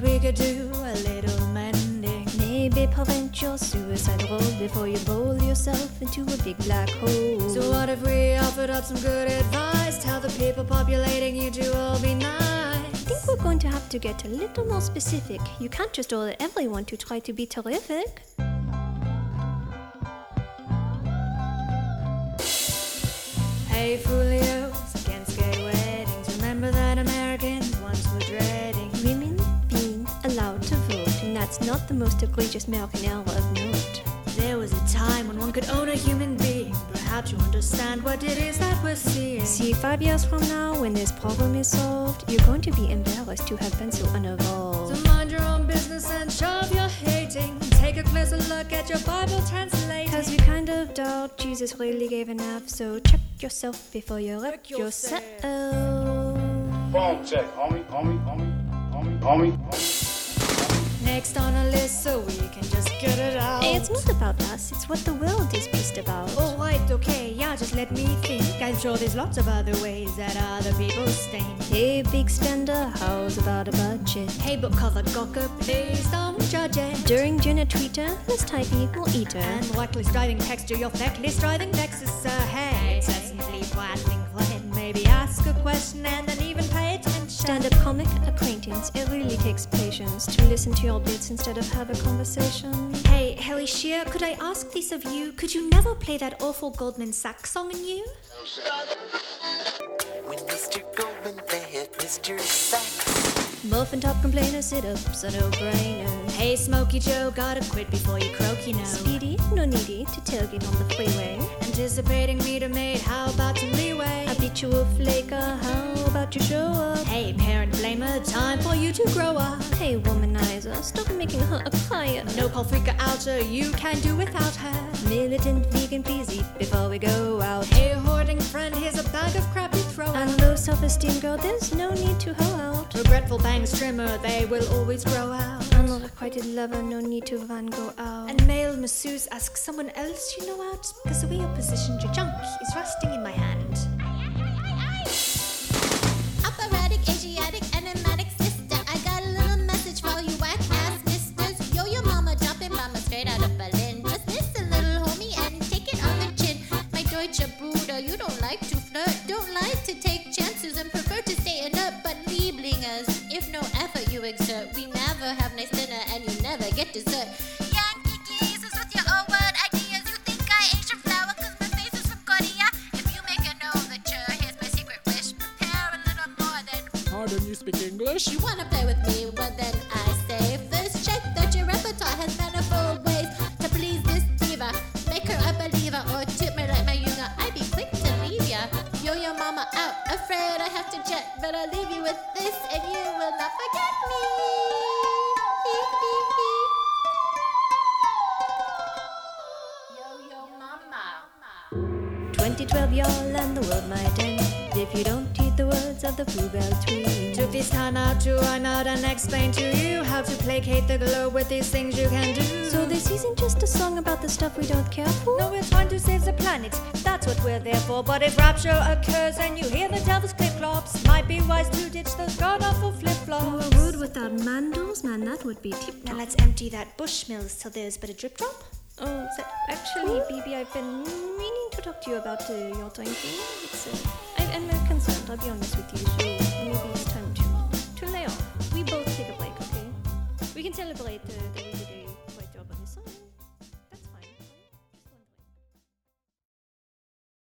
could do a little mending. Maybe prevent your suicide roll before you bowl yourself into a big black hole. So what if we offered up some good advice? Tell the people populating you to all be nice. I think we're going to have to get a little more specific. You can't just order everyone to try to be terrific. Hey, that's not the most egregious American error of note. There was a time when one could own a human being. Perhaps you understand what it is that we're seeing. See, five years from now, when this problem is solved, you're going to be embarrassed to have been so unevolved. So mind your own business and shove your hating. Take a closer look at your Bible translating. Cause you kind of doubt Jesus really gave an F, so check yourself before you wreck Wreck yourself. yourself. Phone check, homie, homie, homie, homie, homie, homie. Next on a list so we can just get it out. It's not about us, it's what the world is pissed about. Alright, okay, yeah, just let me think. I'm sure there's lots of other ways that other people stink. Hey, big spender, how's about a budget? Hey, book cover gawker, please don't judge it. During dinner tweeter, let's type equal eater. And reckless driving texture, your feckless driving Texas ahead. Incessantly prattling ahead, maybe ask a question and then even pay attention. Stand up comic acquaintance, it really takes patience to listen to your bits instead of have a conversation. Hey, Helly Shear, could I ask this of you? Could you never play that awful Goldman Sachs song in you? When Mr. Goldman there, Mr. Sachs. Muffin top complainer, sit ups a no brainer. Hey, Smokey Joe, gotta quit before you croak, you know. Speedy, no needy to tailgate on the freeway. Anticipating maid, how about some leeway? Habitual flaker, how about you show up? Hey, parent blamer, time for you to grow up. Hey, womanizer, stop making her a crier. No call freaker outer, you can do without her. Militant vegan, please eat before we go out. Hey, hoarding friend, here's a bag of crap you throw And low self-esteem girl, there's no need to hoe out. Regretful bangs trimmer, they will always grow out. Unrequited lover, no need to Van Gogh out. And male masseuse, ask someone else you know out, because the way you're positioned, your junk is rusting in my hand. Pardon, you speak English? you wanna play with me, well then I say first check that your repertoire has manifold ways to please this diva. Make her a believer or tip me like my younger. I'd be quick to leave ya. Yo, your mama out, afraid I have to jet, but I'll leave you with this and you will not forget me. Yo, yo, mama. 2012, y'all, and the world might end if you don't heed the words of the bluebell Tree. Took this time out to rhyme out and explain to you how to placate the globe with these things you can do. So this isn't just a song about the stuff we don't care for. No, we're trying to save the planet. That's what we're there for. But if rapture occurs and you hear the devil's clip clops, might be wise to ditch those god awful flip Oh, flops. a word without mandals, man, that would be tip Now let's empty that bushmills till there's but a drip drop. Oh, so actually, BB, I've been meaning to to you about uh, your time thing. It's, uh, I, am concerned, I'll be honest with you. So maybe it's time to, to lay off. We both take a break, okay? We can celebrate. Uh,